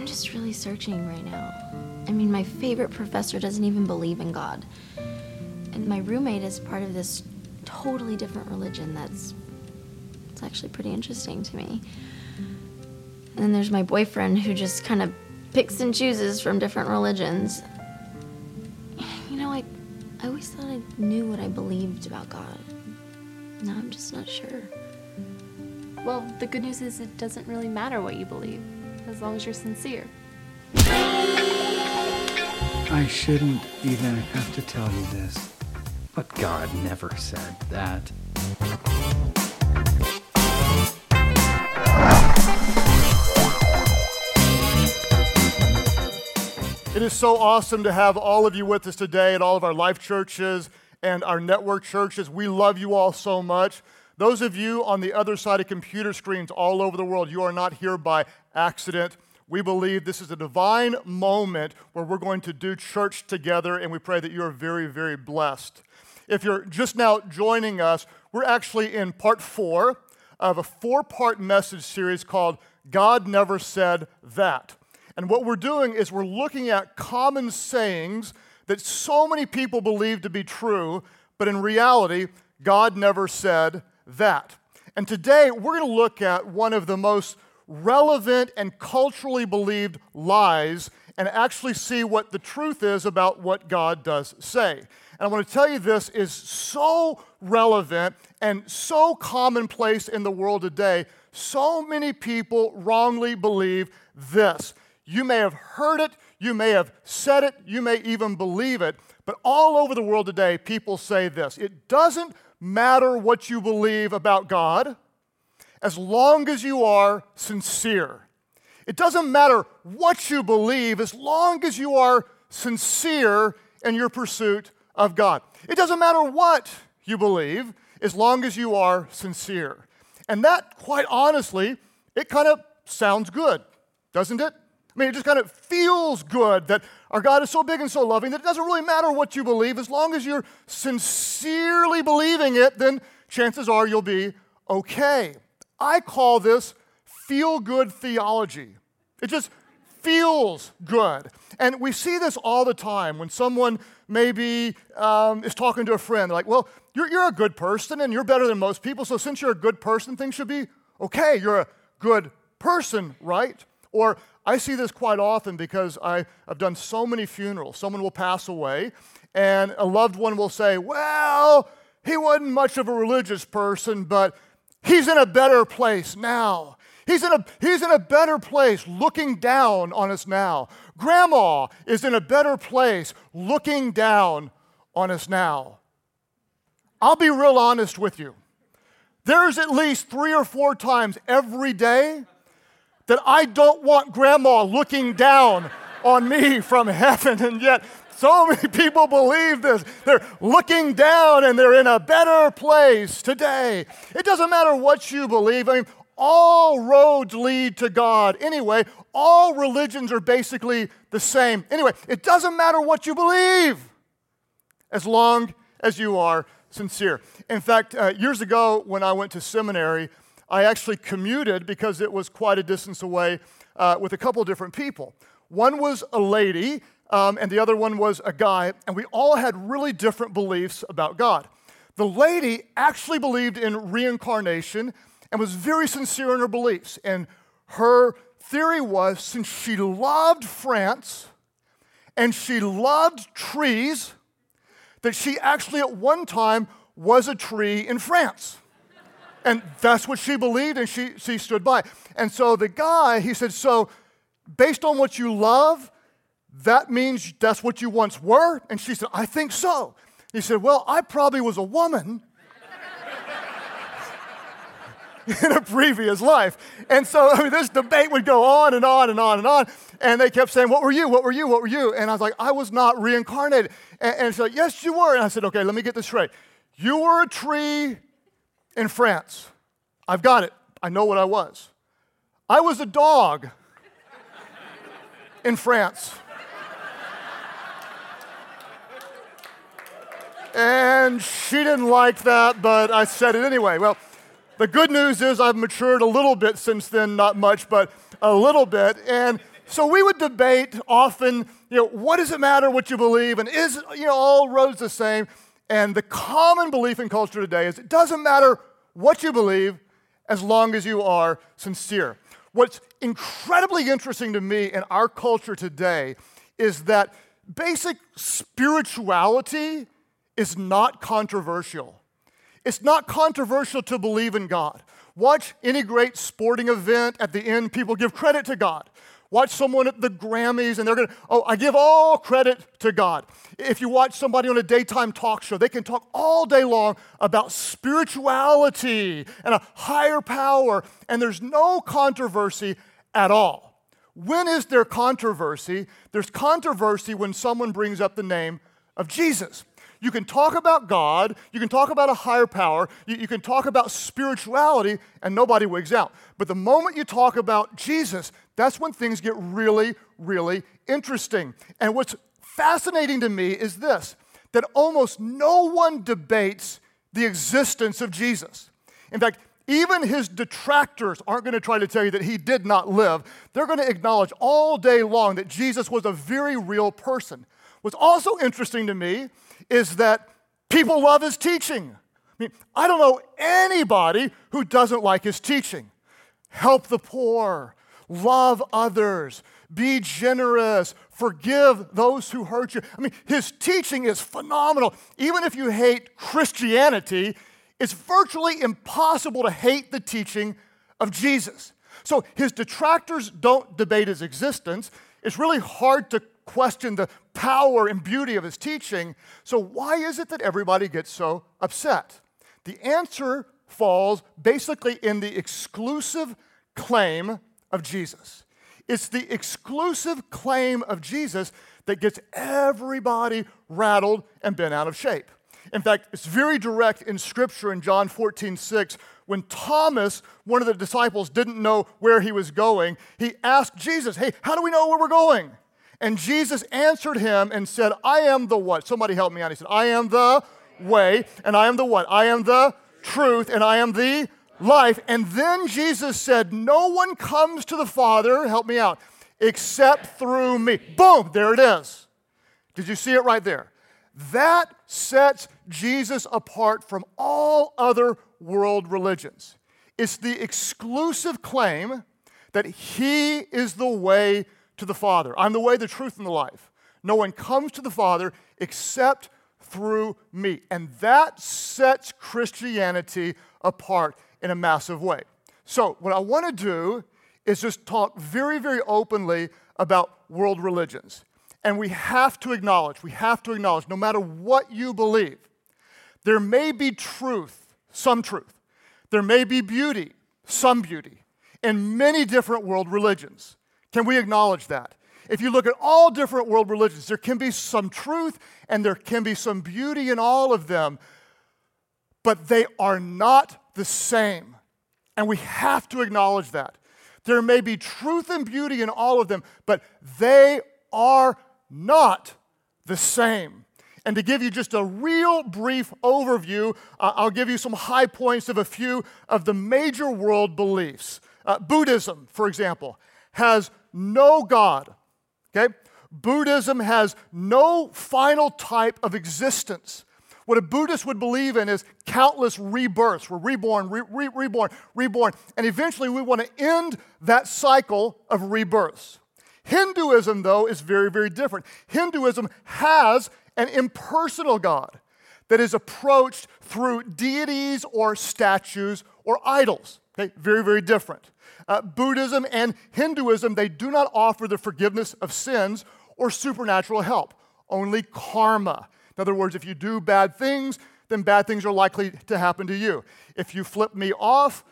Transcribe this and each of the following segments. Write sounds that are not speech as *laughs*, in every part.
I'm just really searching right now. I mean, my favorite professor doesn't even believe in God. And my roommate is part of this totally different religion that's it's actually pretty interesting to me. And then there's my boyfriend who just kind of picks and chooses from different religions. You know, I I always thought I knew what I believed about God. Now I'm just not sure. Well, the good news is it doesn't really matter what you believe, as long as you're sincere. I shouldn't even have to tell you this, but God never said that. It is so awesome to have all of you with us today at all of our life churches and our network churches. We love you all so much. Those of you on the other side of computer screens all over the world, you are not here by accident. We believe this is a divine moment where we're going to do church together, and we pray that you are very, very blessed. If you're just now joining us, we're actually in part four of a four part message series called God Never Said That. And what we're doing is we're looking at common sayings that so many people believe to be true, but in reality, God never said that. And today, we're going to look at one of the most relevant and culturally believed lies and actually see what the truth is about what God does say. And I want to tell you this is so relevant and so commonplace in the world today. So many people wrongly believe this you may have heard it, you may have said it, you may even believe it, but all over the world today, people say this it doesn't matter what you believe about God as long as you are sincere. It doesn't matter what you believe as long as you are sincere in your pursuit of God. It doesn't matter what you believe as long as you are sincere. And that, quite honestly, it kind of sounds good, doesn't it? I mean, it just kind of feels good that our God is so big and so loving that it doesn't really matter what you believe. As long as you're sincerely believing it, then chances are you'll be okay. I call this feel good theology. It just feels good. And we see this all the time when someone maybe um, is talking to a friend. They're like, well, you're, you're a good person and you're better than most people, so since you're a good person, things should be okay. You're a good person, right? Or I see this quite often because I, have done so many funerals. Someone will pass away, and a loved one will say, Well, he wasn't much of a religious person, but he's in a better place now. He's in, a, he's in a better place looking down on us now. Grandma is in a better place looking down on us now. I'll be real honest with you. There's at least three or four times every day that I don't want grandma looking down on me from heaven. And yet, so many people believe this. They're looking down and they're in a better place today. It doesn't matter what you believe. I mean, all roads lead to God. Anyway, all religions are basically the same. Anyway, it doesn't matter what you believe as long as you are sincere. In fact, uh, years ago when I went to seminary, I actually commuted because it was quite a distance away uh, with a couple different people. One was a lady, um, and the other one was a guy, and we all had really different beliefs about God. The lady actually believed in reincarnation and was very sincere in her beliefs. And her theory was since she loved France and she loved trees, that she actually at one time was a tree in France. And that's what she believed, and she, she stood by. And so the guy, he said, So, based on what you love, that means that's what you once were? And she said, I think so. He said, Well, I probably was a woman *laughs* in a previous life. And so, I mean, this debate would go on and on and on and on. And they kept saying, What were you? What were you? What were you? And I was like, I was not reincarnated. And, and so, Yes, you were. And I said, Okay, let me get this straight. You were a tree in France. I've got it. I know what I was. I was a dog in France. And she didn't like that, but I said it anyway. Well, the good news is I've matured a little bit since then, not much, but a little bit. And So we would debate often, you know, what does it matter what you believe, and is you know all roads the same? And the common belief in culture today is it doesn't matter what you believe as long as you are sincere. What's incredibly interesting to me in our culture today is that basic spirituality is not controversial. It's not controversial to believe in God. Watch any great sporting event, at the end, people give credit to God. Watch someone at the Grammys and they're going to, oh, I give all credit to God. If you watch somebody on a daytime talk show, they can talk all day long about spirituality and a higher power, and there's no controversy at all. When is there controversy? There's controversy when someone brings up the name of Jesus. You can talk about God, you can talk about a higher power, you, you, can talk about spirituality, and nobody wigs out. But the moment you talk about Jesus, that's when things get really, really interesting. And what's fascinating to me is this that almost no one debates the existence of Jesus. In fact, even his detractors aren't going to try to tell you that he did not live. They're going to acknowledge all day long that Jesus was a very real person. What's also interesting to me is that people love his teaching. I mean, I don't know anybody who doesn't like his teaching. Help the poor, love others, be generous, forgive those who hurt you. I mean, his teaching is phenomenal. Even if you hate Christianity, it's virtually impossible to hate the teaching of Jesus. So his detractors don't debate his existence. It's really hard to question the power and beauty of his teaching. So, why is it that everybody gets so upset? The answer falls basically in the exclusive claim of Jesus. It's the exclusive claim of Jesus that gets everybody rattled and bent out of shape. In fact, it's very direct in Scripture in John 14, 6. When Thomas, one of the disciples, didn't know where he was going, he asked Jesus, Hey, how do we know where we're going? And Jesus answered him and said, I am the what? Somebody help me out. He said, I am the way, and I am the what? I am the truth, and I am the life. And then Jesus said, No one comes to the Father, help me out, except through me. Boom, there it is. Did you see it right there? That sets Jesus apart from all other world religions. It's the exclusive claim that he is the way to the Father. I'm the way, the truth, and the life. No one comes to the Father except through me. And that sets Christianity apart in a massive way. So, what I want to do is just talk very, very openly about world religions. And we have to acknowledge, we have to acknowledge, no matter what you believe, there may be truth, some truth. There may be beauty, some beauty, in many different world religions. Can we acknowledge that? If you look at all different world religions, there can be some truth and there can be some beauty in all of them, but they are not the same. And we have to acknowledge that. There may be truth and beauty in all of them, but they are not the same. And to give you just a real brief overview, uh, I'll give you some high points of a few of the major world beliefs. Uh, Buddhism, for example, has no God. Okay? Buddhism has no final type of existence. What a Buddhist would believe in is countless rebirths. We're reborn, re- re- reborn, reborn. And eventually we want to end that cycle of rebirths. Hinduism, though, is very, very different. Hinduism has an impersonal God that is approached through deities or statues or idols. Okay? Very, very different uh, Buddhism and Hinduism, they do not offer the forgiveness of sins or supernatural help, only karma. In other words, if you do bad things, then bad things are likely to happen to you. If you flip me off,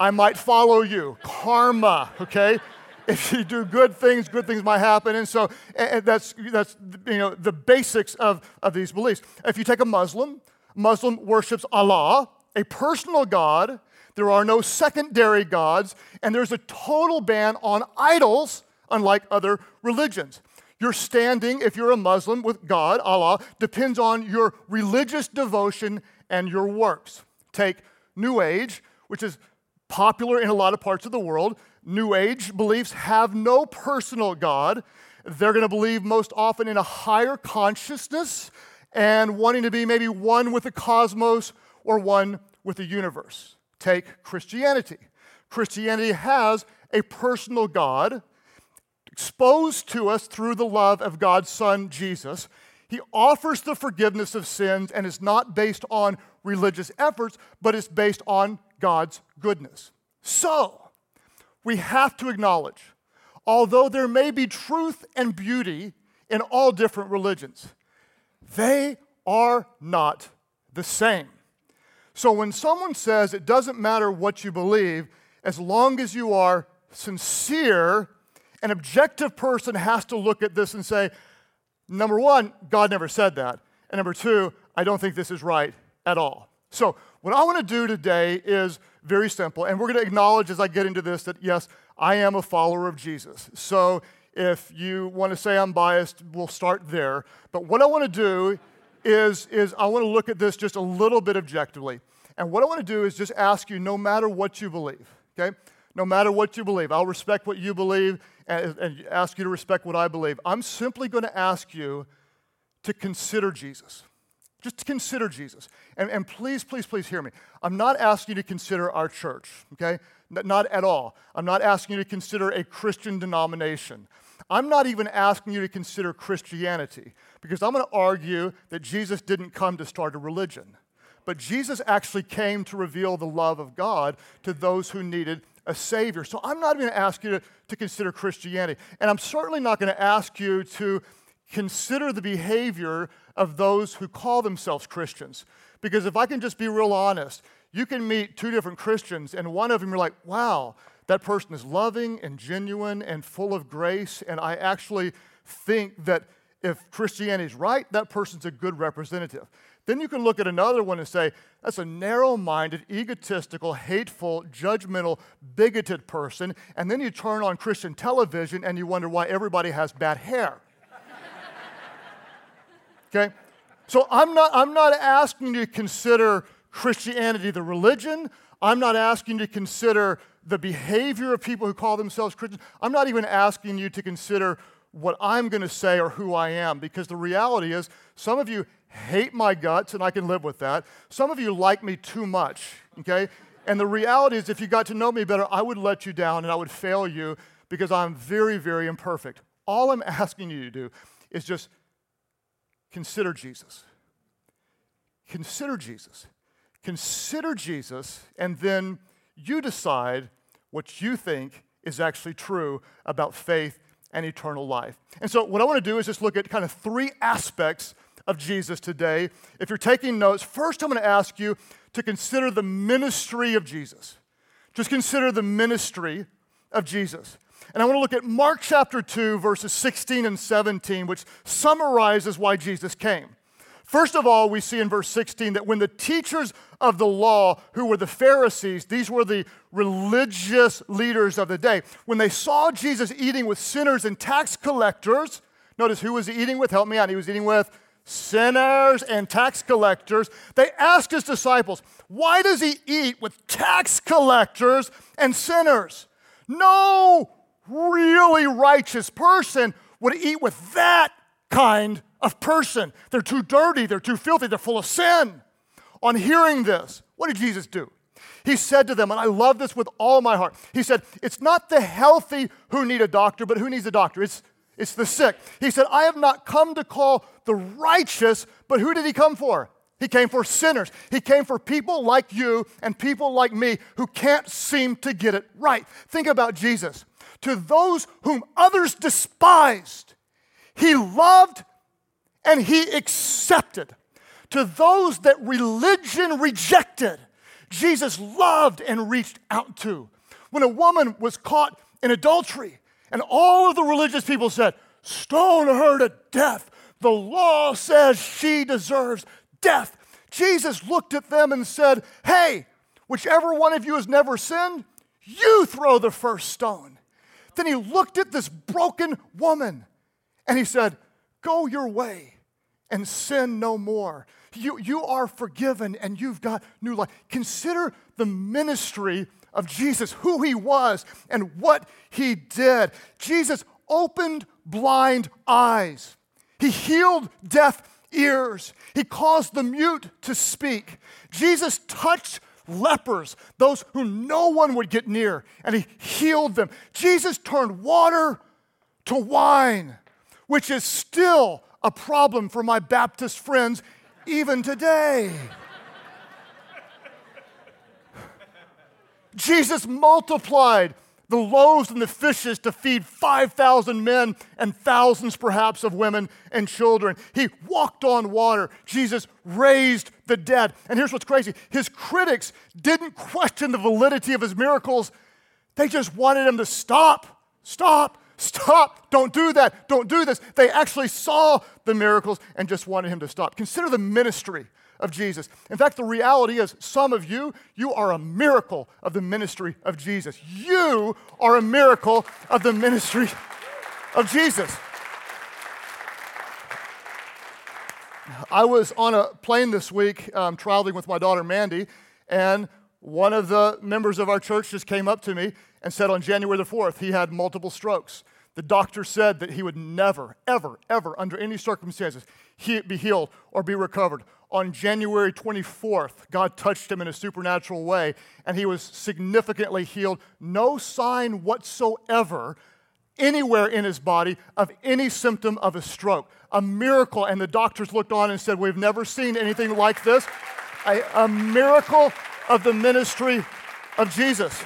I might follow you. Karma, okay? If you do good things, good things might happen. And so and that's, that's you know, the basics of, of these beliefs. If you take a Muslim, Muslim worships Allah, a personal God there are no secondary gods, and there's a total ban on idols, unlike other religions. Your standing, if you're a Muslim with God, Allah, depends on your religious devotion and your works. Take New Age, which is popular in a lot of parts of the world. New Age beliefs have no personal God. They're going to believe most often in a higher consciousness and wanting to be maybe one with the cosmos or one with the universe. Take Christianity. Christianity has a personal God exposed to us through the love of God's Son, Jesus. He offers the forgiveness of sins and is not based on religious efforts, but is based on God's goodness. So, we have to acknowledge, although there may be truth and beauty in all different religions, they are not the same. So, when someone says it doesn't matter what you believe, as long as you are sincere an objective person has to look at this and say, number one, God never said that. And number two, I don't think this is right at all. So, what I want to do today is very simple. And we're going to acknowledge as I get into this that, yes, I am a follower of Jesus. So, if you want to say I'm biased, we'll start there. But what I want to do is, is I want to look at this just a little bit objectively. And what I want to do is just ask you, no matter what you believe, okay? No matter what you believe, I'll respect what you believe and, and ask you to respect what I believe. I'm simply going to ask you to consider Jesus. Just consider Jesus. And, and please, please, please hear me. I'm not asking you to consider our church, okay? Not at all. I'm not asking you to consider a Christian denomination. I'm not even asking you to consider Christianity because I'm going to argue that Jesus didn't come to start a religion. But Jesus actually came to reveal the love of God to those who needed a Savior. So I'm not going to ask you to, to consider Christianity. And I'm certainly not going to ask you to consider the behavior of those who call themselves Christians. Because if I can just be real honest, you can meet two different Christians, and one of them you're like, wow, that person is loving and genuine and full of grace. And I actually think that if Christianity is right, that person's a good representative. Then you can look at another one and say, that's a narrow minded, egotistical, hateful, judgmental, bigoted person. And then you turn on Christian television and you wonder why everybody has bad hair. *laughs* okay? So I'm not, I'm not asking you to consider Christianity the religion. I'm not asking you to consider the behavior of people who call themselves Christians. I'm not even asking you to consider what I'm going to say or who I am because the reality is some of you hate my guts, and I can live with that. Some of you like me too much, okay? And the reality is, if you got to know me better, I would let you down and I would fail you because I'm very, very imperfect. All I'm *laughs* asking you to do is just consider Jesus. Consider Jesus. Consider Jesus, and then you decide what you think is actually true about faith and eternal life. And so, what I want to do is just look at kind of three aspects of Jesus today. If you're taking notes, first I'm going to ask you to consider the ministry of Jesus. Just consider the ministry of Jesus. And I want to look at Mark chapter 2, verses 16 and 17, which summarizes why Jesus came. First of all, we see in verse 16 that when the teachers of the law, who were the Pharisees, these were the religious leaders of the day, when they saw Jesus eating with sinners and tax collectors, notice who was he eating with? Help me out. He was eating with sinners and tax collectors. They asked his disciples, Why does he eat with tax collectors and sinners? No really righteous person would eat with that kind of person. They're too dirty, they're too filthy, they're full of sin. On hearing this, what did Jesus do? He said to them, and I love this with all my heart. He said, It's not the healthy who need a doctor, but who needs a doctor? It's it's the sick. He said, I have not come to call the righteous, but who did he come for? He came for sinners. He came for people like you and people like me who can't seem to get it right. Think about Jesus. To those whom others despised, he loved and he accepted. To those that religion rejected, Jesus loved and reached out to. When a woman was caught in adultery, and all of the religious people said, Stone her to death. The law says she deserves death. Jesus looked at them and said, Hey, whichever one of you has never sinned, you throw the first stone. Then he looked at this broken woman and he said, Go your way and sin no more. You, you are forgiven and you've got new life. Consider the ministry of Jesus, who he was, and what he did. Jesus opened blind eyes, he healed deaf ears, he caused the mute to speak. Jesus touched lepers, those who no one would get near, and he healed them. Jesus turned water to wine, which is still a problem for my Baptist friends even today. Jesus multiplied the loaves and the fishes to feed 5,000 men and thousands perhaps of women and children. He walked on water. Jesus raised the dead. And here's what's crazy his critics didn't question the validity of his miracles, they just wanted him to stop, stop, stop. Don't do that. Don't do this. They actually saw the miracles and just wanted him to stop. Consider the ministry of Jesus. In fact, the reality is, some of you, you are a miracle of the ministry of Jesus. You are a miracle of the ministry of Jesus. I was on a plane this week um, traveling with my daughter Mandy, and one of the members of our church just came up to me and said on January the 4th he had multiple strokes. The doctor said that he would never, ever, ever, under any circumstances, he be healed or be recovered on January 24th, God touched him in a supernatural way, and he was significantly healed. No sign whatsoever anywhere in his body of any symptom of a stroke. A miracle. And the doctors looked on and said, We've never seen anything like this. A, a miracle of the ministry of Jesus.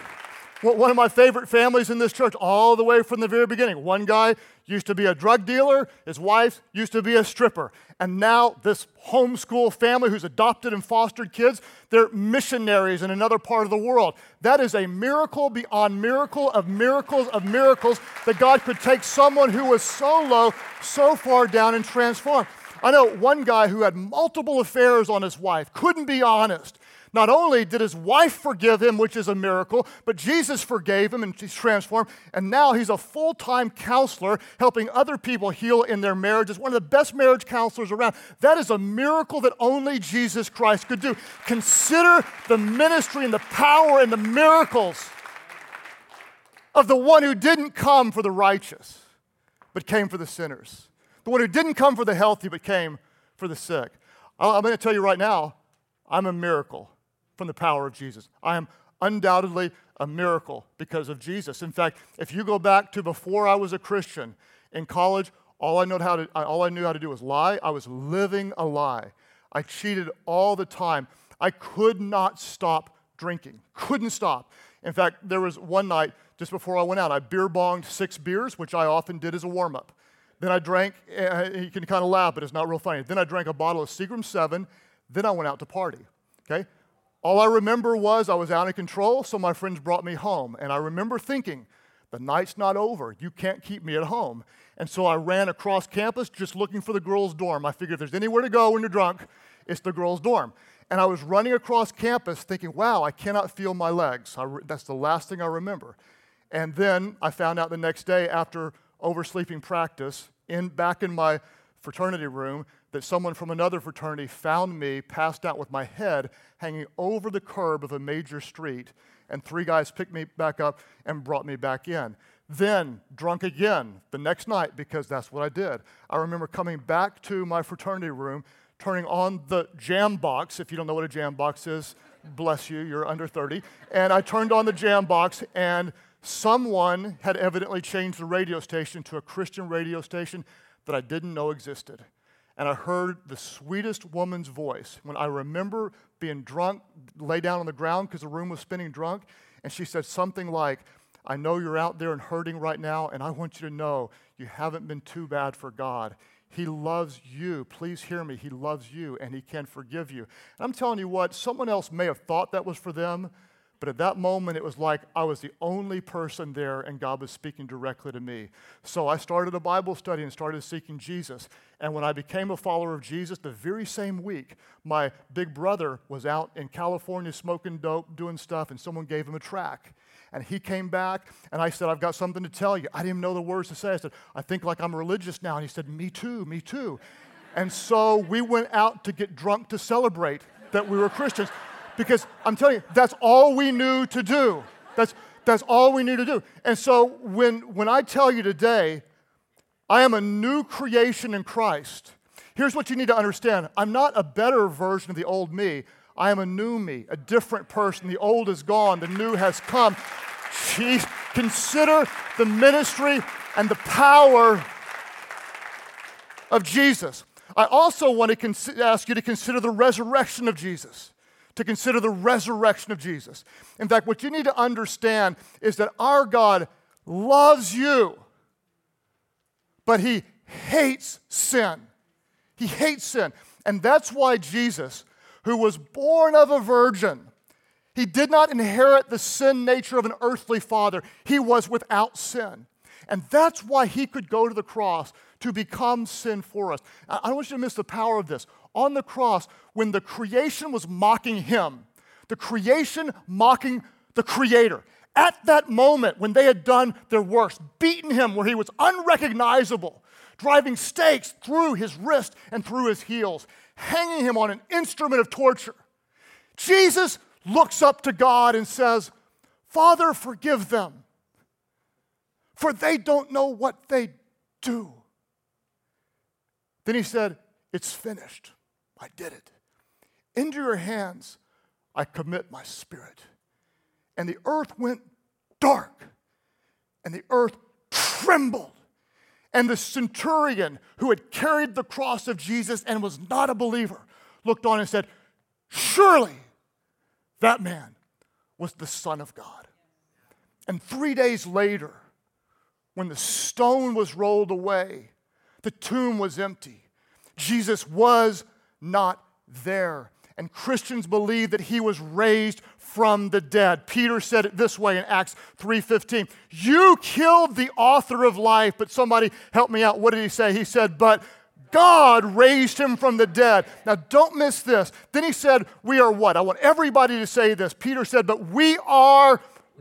One of my favorite families in this church, all the way from the very beginning. One guy used to be a drug dealer, his wife used to be a stripper. And now, this homeschool family who's adopted and fostered kids, they're missionaries in another part of the world. That is a miracle beyond miracle of miracles of miracles that God could take someone who was so low, so far down, and transform. I know one guy who had multiple affairs on his wife, couldn't be honest. Not only did his wife forgive him, which is a miracle, but Jesus forgave him and he's transformed. And now he's a full time counselor helping other people heal in their marriages. One of the best marriage counselors around. That is a miracle that only Jesus Christ could do. Consider the ministry and the power and the miracles of the one who didn't come for the righteous, but came for the sinners. The one who didn't come for the healthy, but came for the sick. I'm going to tell you right now, I'm a miracle from the power of Jesus. I am undoubtedly a miracle because of Jesus. In fact, if you go back to before I was a Christian in college, all I, how to, all I knew how to do was lie. I was living a lie. I cheated all the time. I could not stop drinking, couldn't stop. In fact, there was one night just before I went out, I beer bonged six beers, which I often did as a warm up. Then I drank, uh, you can kind of laugh, but it's not real funny. Then I drank a bottle of Seagram 7. Then I went out to party. Okay? All I remember was I was out of control, so my friends brought me home. And I remember thinking, the night's not over. You can't keep me at home. And so I ran across campus just looking for the girls' dorm. I figured if there's anywhere to go when you're drunk, it's the girls' dorm. And I was running across campus thinking, wow, I cannot feel my legs. Re- that's the last thing I remember. And then I found out the next day after oversleeping practice, in, back in my fraternity room, that someone from another fraternity found me passed out with my head hanging over the curb of a major street, and three guys picked me back up and brought me back in. Then, drunk again the next night, because that's what I did. I remember coming back to my fraternity room, turning on the jam box. If you don't know what a jam box is, bless you, you're under 30. And I turned on the jam box, and someone had evidently changed the radio station to a Christian radio station that I didn't know existed and I heard the sweetest woman's voice. When I remember being drunk, lay down on the ground because the room was spinning drunk, and she said something like, I know you're out there and hurting right now, and I want you to know you haven't been too bad for God. He loves you. Please hear me. He loves you, and He can forgive you. And I'm telling you what, someone else may have thought that was for them, but at that moment, it was like I was the only person there and God was speaking directly to me. So I started a Bible study and started seeking Jesus. And when I became a follower of Jesus, the very same week, my big brother was out in California smoking dope, doing stuff, and someone gave him a track. And he came back, and I said, I've got something to tell you. I didn't even know the words to say. I said, I think like I'm religious now. And he said, Me too, me too. And so we went out to get drunk to celebrate that we were Christians because I'm telling you, that's all we knew to do. That's, that's all we need to do. And so when, when I tell you today, I am a new creation in Christ, here's what you need to understand I'm not a better version of the old me. I am a new me, a different person. The old is gone, the new has come. Jeez, consider the ministry and the power of Jesus. I also want to ask you to consider the resurrection of Jesus. To consider the resurrection of Jesus. In fact, what you need to understand is that our God loves you, but He hates sin. He hates sin. And that's why Jesus, who was born of a virgin, he did not inherit the sin nature of an earthly father. He was without sin. And that's why he could go to the cross to become sin for us. I don't want you to miss the power of this. On the cross, when the creation was mocking him, the creation mocking the creator, at that moment when they had done their worst, beaten him where he was unrecognizable, driving stakes through his wrist and through his heels, hanging him on an instrument of torture, Jesus looks up to God and says, Father, forgive them, for they don't know what they do. Then he said, It's finished. I did it. Into your hands I commit my spirit. And the earth went dark, and the earth trembled. And the centurion who had carried the cross of Jesus and was not a believer looked on and said, Surely that man was the Son of God. And three days later, when the stone was rolled away, the tomb was empty. Jesus was not there. And Christians believe that he was raised from the dead. Peter said it this way in Acts 3:15. You killed the author of life, but somebody help me out. What did he say? He said, "But God raised him from the dead. Now, don't miss this. Then he said, We are what? I want everybody to say this. Peter said, But we are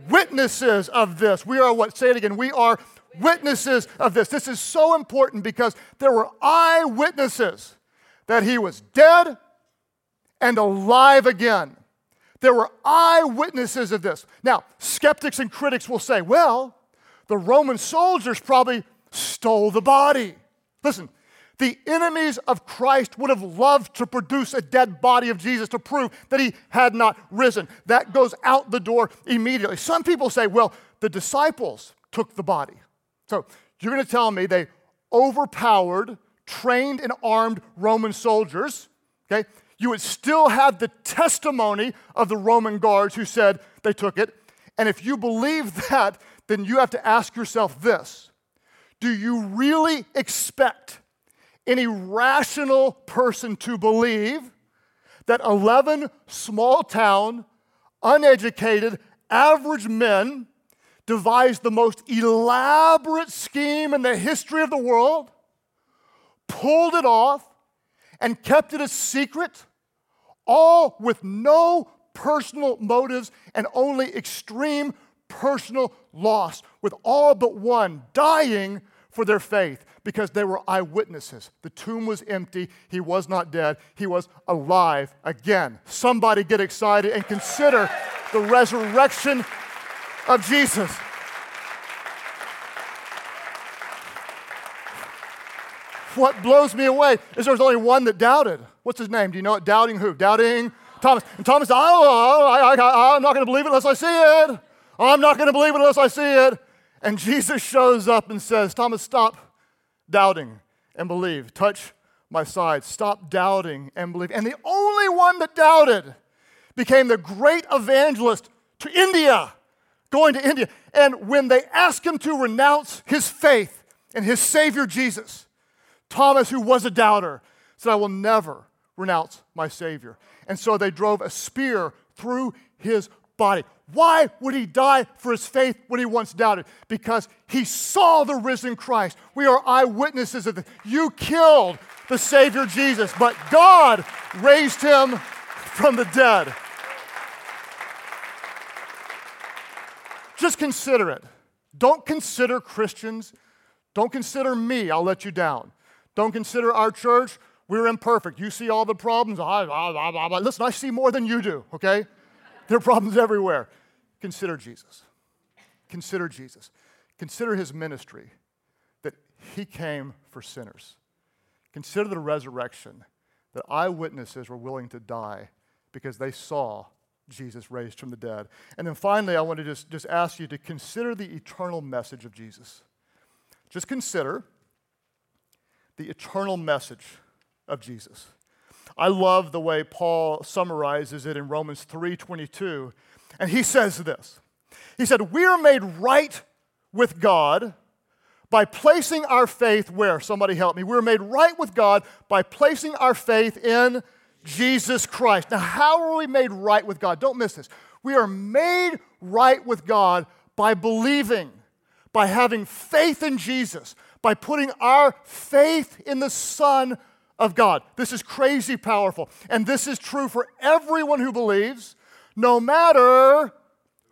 witnesses of this. We are what? Say it again. We are witnesses of this. This is so important because there were eyewitnesses that he was dead and alive again. There were eyewitnesses of this. Now, skeptics and critics will say, well, the Roman soldiers probably stole the body. Listen, the enemies of Christ would have loved to produce a dead body of Jesus to prove that he had not risen. That goes out the door immediately. Some people say, well, the disciples took the body. So you're going to tell me they overpowered, trained, and armed Roman soldiers, okay? You would still have the testimony of the Roman guards who said they took it. And if you believe *laughs* that, then you have to ask yourself this Do you really expect any rational person to believe that 11 small town, uneducated, average men devised the most elaborate scheme in the history of the world, pulled it off, and kept it a secret, all with no personal motives and only extreme personal loss, with all but one dying for their faith because they were eyewitnesses. The tomb was empty, he was not dead, he was alive again. Somebody get excited and consider the resurrection of Jesus. What blows me away is there's only one that doubted. What's his name? Do you know it? Doubting who? Doubting Thomas. And Thomas said, oh, I, I, I'm not going to believe it unless I see it. I'm not going to believe it unless I see it. And *laughs* Jesus shows up and says, Thomas, stop doubting and believe. Touch my side. Stop doubting and believe. And the only one that doubted became the great evangelist to India, going to India. And when they asked him to renounce his faith in his Savior Jesus, Thomas, who was a doubter, said, I will never renounce my Savior. And so they drove a spear through his body. Why would he die for his faith when he once doubted? Because he saw the risen Christ. We are eyewitnesses of this. You killed the Savior Jesus, but God raised him from the dead. Just consider it. Don't consider Christians. Don't consider me. I'll let you down. Don't consider our church. We're imperfect. You see all the problems. Listen, I see more than you do, okay? *laughs* There are problems everywhere. Consider Jesus. consider Jesus. Consider his ministry, that he came for sinners. Consider the resurrection, that eyewitnesses were willing to die because they saw Jesus raised from the dead. And then finally, I want to just, just ask you to consider the eternal message of Jesus. Just consider the eternal message of Jesus. I love the way Paul summarizes it in Romans 3:22. And he says this. He said, "We are made right with God by placing our faith where? Somebody help me. We're made right with God by placing our faith in Jesus Christ. Now, how are we made right with God? Don't miss this. We are made right with God by believing, by having faith in Jesus, by putting our faith in the Son of God. This is crazy powerful. And this is true for everyone who believes, no matter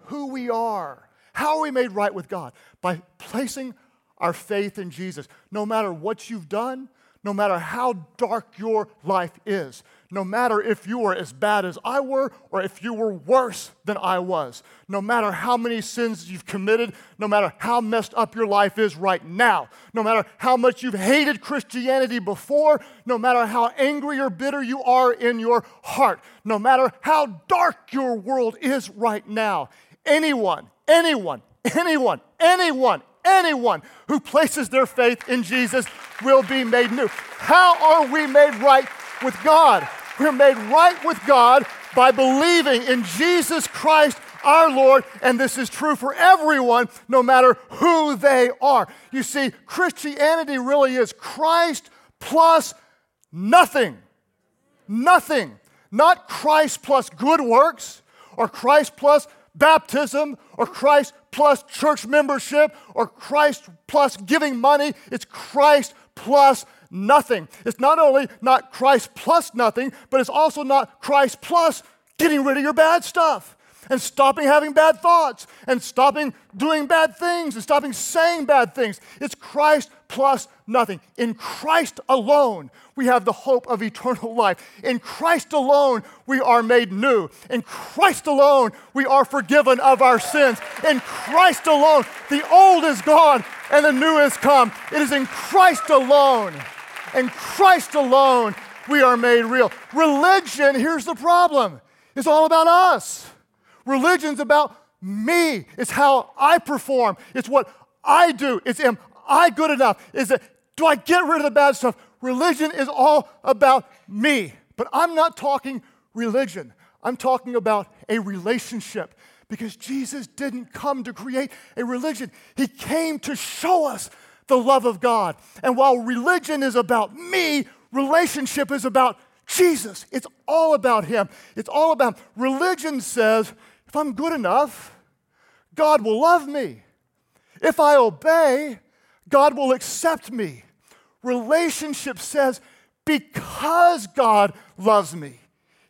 who we are. How are we made right with God? By placing our faith in Jesus. No matter what you've done, no matter how dark your life is, no matter if you were as bad as I were or if you were worse than I was, no matter how many sins you've committed, no matter how messed up your life is right now, no matter how much you've hated Christianity before, no matter how angry or bitter you are in your heart, no matter how dark your world is right now, anyone, anyone, anyone, anyone, anyone who places their faith in Jesus will be made new. How are we made right with God? We're made right with God by believing in Jesus Christ our Lord, and this is true for everyone, no matter who they are. You see, Christianity really is Christ plus nothing. Nothing. Not Christ plus good works, or Christ plus baptism, or Christ plus church membership or Christ plus giving money. It's Christ plus nothing. It's not only not Christ plus nothing, but it's also not Christ plus getting rid of your bad stuff and stopping having bad thoughts and stopping doing bad things and stopping saying bad things. It's Christ plus nothing. In Christ alone, we have the hope of eternal life. In Christ alone, we are made new. In Christ alone, we are forgiven of our sins. In Christ alone, the old is gone and the new is come. It is in Christ alone. In Christ alone, we are made real. Religion, here's the problem, is all about us. Religion's about me. It's how I perform. It's what I do. It's am I good enough? Is it do I get rid of the bad stuff? Religion is all about me. But I'm not talking religion. I'm talking about a relationship because Jesus didn't come to create a religion. He came to show us the love of God. And while religion is about me, relationship is about Jesus. It's all about Him. It's all about religion says if I'm good enough, God will love me. If I obey, God will accept me. Relationship says, because God loves me,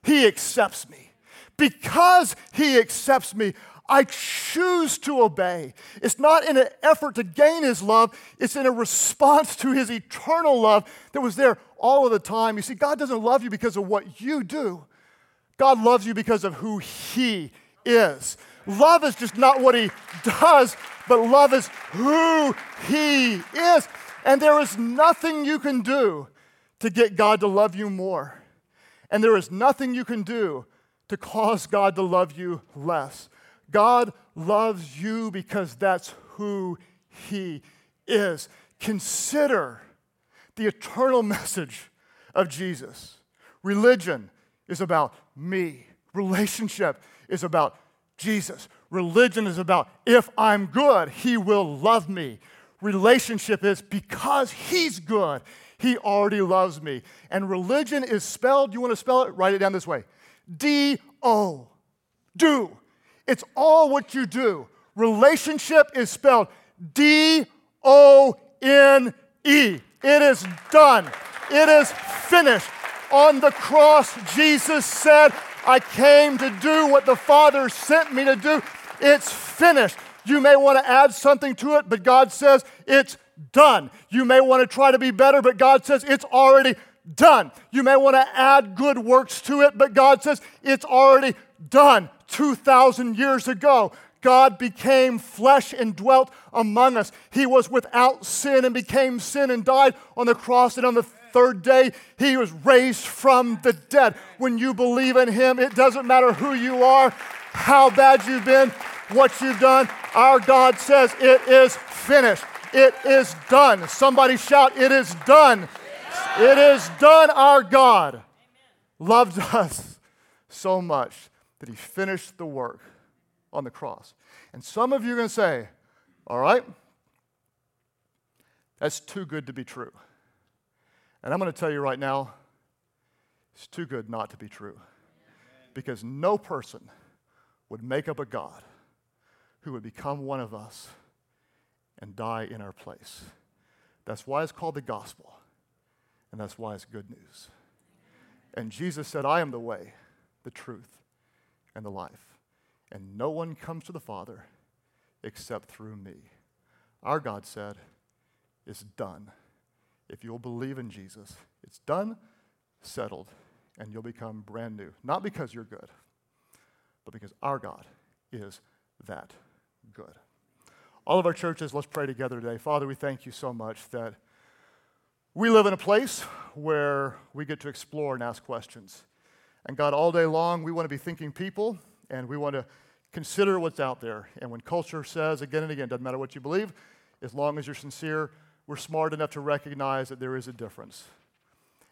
He accepts me. Because He accepts me, I choose to obey. It's not in an effort to gain His love, it's in a response to His eternal love that was there all of the time. You see, God doesn't love you because of what you do, God loves you because of who He is. Love is just not what He does, but love is who He is. And there is nothing you can do to get God to love you more. And there is nothing you can do to cause God to love you less. God loves you because that's who He is. Consider the eternal *laughs* message of Jesus. Religion is about me, relationship is about Jesus. Religion is about if I'm good, He will love me. Relationship is because He's good, He already loves me. And religion is spelled, you want to spell it? Write it down this way D O. Do. It's all what you do. Relationship is spelled D O N E. It is done, it is finished. On the cross, Jesus said, I came to do what the Father sent me to do. It's finished. You may want to add something to it, but God says it's done. You may want to try to be better, but God says it's already done. You may want to add good works to it, but God says it's already done 2,000 years ago. God became flesh and dwelt among us. He was without sin and became sin and died on the cross. And on the third day, he was raised from the dead. When you believe in him, it doesn't matter who you are, how bad you've been, what you've done. Our God says it is finished. It is done. Somebody shout, It is done. It is done. Our God loved *laughs* us so much that he finished the work on the cross. And some of you are going to say, All right, that's too good to be true. And I'm going to tell you right now, it's too good not to be true. Because no person would make up a God who would become one of us and die in our place. That's why it's called the gospel, and that's why it's good news. And Jesus said, I am the way, the truth, and the life. And no one comes to the Father except through me. Our God said, It's done. If you'll believe in Jesus, it's done, settled, and you'll become brand new. Not because you're good, but because our God is that good. All of our churches, let's pray together today. Father, we thank you so much that we live in a place where we get to explore and ask questions. And God, all day long, we want to be thinking people and we want to consider what's out there. And when culture says again and again, doesn't matter what you believe, as long as you're sincere, we're smart enough to recognize that there is a difference.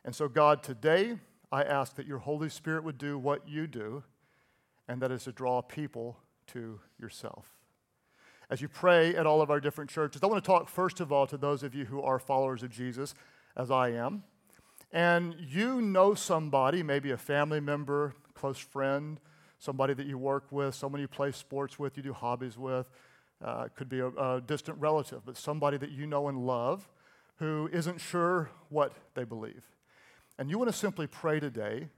And so, God, today, I ask that your Holy Spirit would do what you do, and that is to draw people to yourself. As you pray at all of our different churches, I want to talk first of all to those of you who are followers of Jesus, as I am. And you know somebody, maybe a family member, close friend, somebody that you work with, someone you play sports with, you do hobbies with, uh, could be a, a distant relative, but somebody that you know and love who isn't sure what they believe. And you want to simply pray today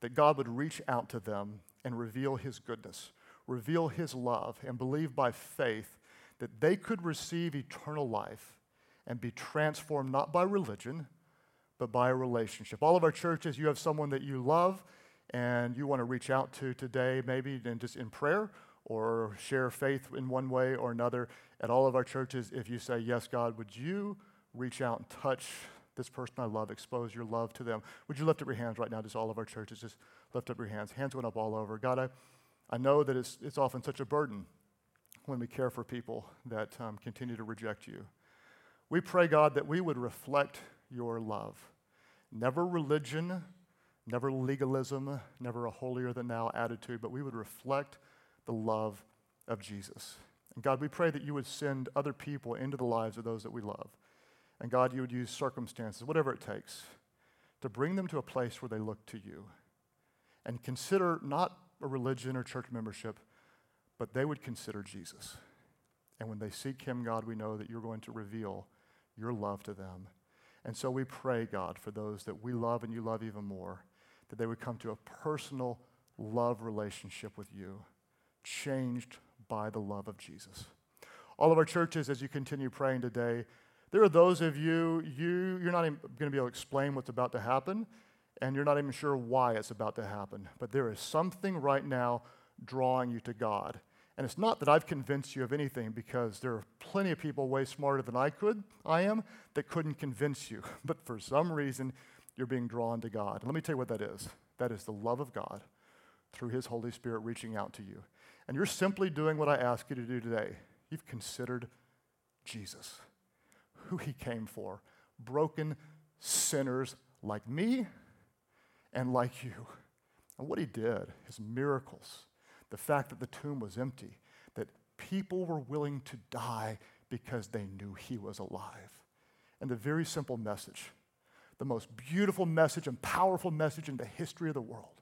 that God would reach out to them and reveal His goodness, reveal His love, and believe by faith that they could receive eternal life and be transformed not by religion, but by a relationship. All of our churches, you have someone that you love and you want to reach out to today, maybe and just in prayer or share faith in one way or another. At all of our churches, if you say, Yes, God, would you reach out and touch this person I love, expose your love to them? Would you lift up your hands right now? Just all of our churches, just lift up your hands. Hands went up all over. God, I, I know that it's, it's often such a burden when we care for people that um, continue to reject you. We pray, God, that we would reflect your love. Never religion, never legalism, never a holier than thou attitude, but we would reflect the love of Jesus. And God, we pray that you would send other people into the lives of those that we love. And God, you would use circumstances, whatever it takes, to bring them to a place where they look to you and consider not a religion or church membership, but they would consider Jesus. And when they seek him, God, we know that you're going to reveal your love to them. And so we pray, God, for those that we love and you love even more, that they would come to a personal love relationship with you changed by the love of Jesus. All of our churches, as you continue praying today, there are those of you, you you're not even going to be able to explain what's about to happen, and you're not even sure why it's about to happen. But there is something right now drawing you to God. And it's not that I've convinced you of anything, because there are plenty of people way smarter than I could, I am, that couldn't convince you. *laughs* But for some reason, you're being drawn to God. And let me tell you what that is. That is the love of God through His Holy Spirit reaching out to you and you're simply doing what I ask you to do today. You've considered Jesus, who he came for, broken sinners like me and like you. And what he did, his miracles, the fact that the tomb was empty, that people were willing to die because they knew he was alive. And the very simple message, the most beautiful message and powerful message in the history of the world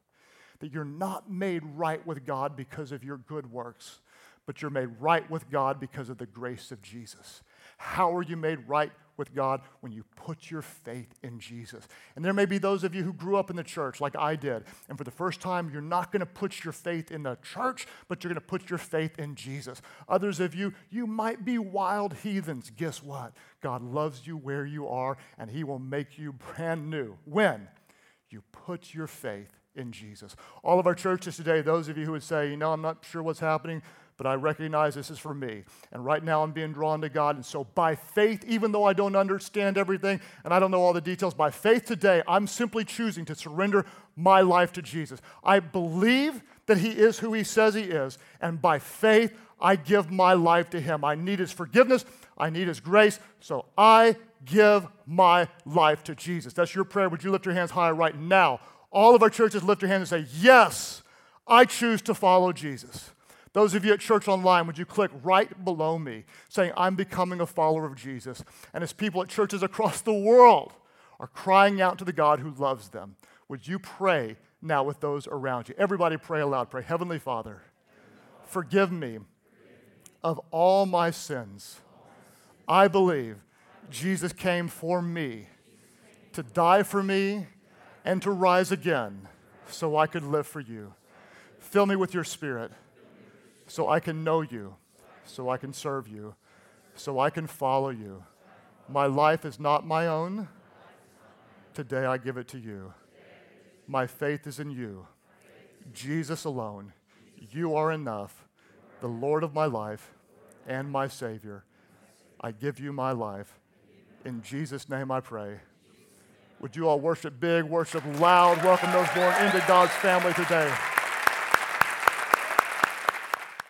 that you're not made right with God because of your good works, but you're made right with God because of the grace of Jesus. How are you made right with God when you put your faith in Jesus? And there may be those of you who grew up in the church like I did, and for the first time, you're not going to put your faith in the church, but you're going to put your faith in Jesus. Others of you, you might be wild heathens. Guess what? God loves you where you are, and He will make you brand new. When? You put your faith in Jesus. All of our churches today, those of you who would say, you know, I'm not sure what's happening, but I recognize this is for me. And right now I'm being drawn to God. And so, by faith, even though I don't understand everything and I don't know all the details, by faith today, I'm simply choosing to surrender my life to Jesus. I believe that He is who He says He is. And by faith, I give my life to Him. I need His forgiveness, I need His grace. So, I give my life to Jesus. That's your prayer. Would you lift your hands high right now? All of our churches lift your hands and say, Yes, I choose to follow Jesus. Those of you at Church Online, would you click right below me saying, I'm becoming a follower of Jesus? And as people at churches across the world are crying out to the God who loves them, would you pray now with those around you? Everybody pray aloud. Pray, Heavenly Father, forgive me of all my sins. I believe Jesus came for me to die for me and to rise again so I could live for you. Fill me with your spirit so I can know you, so I can serve you, so I can follow you. My life is not my own. Today I give it to you. My faith is in you. Jesus alone. You are enough, the Lord of my life and my Savior. I give you my life. In Jesus' name I pray. Would you all worship big, worship loud, welcome those born into God's family today?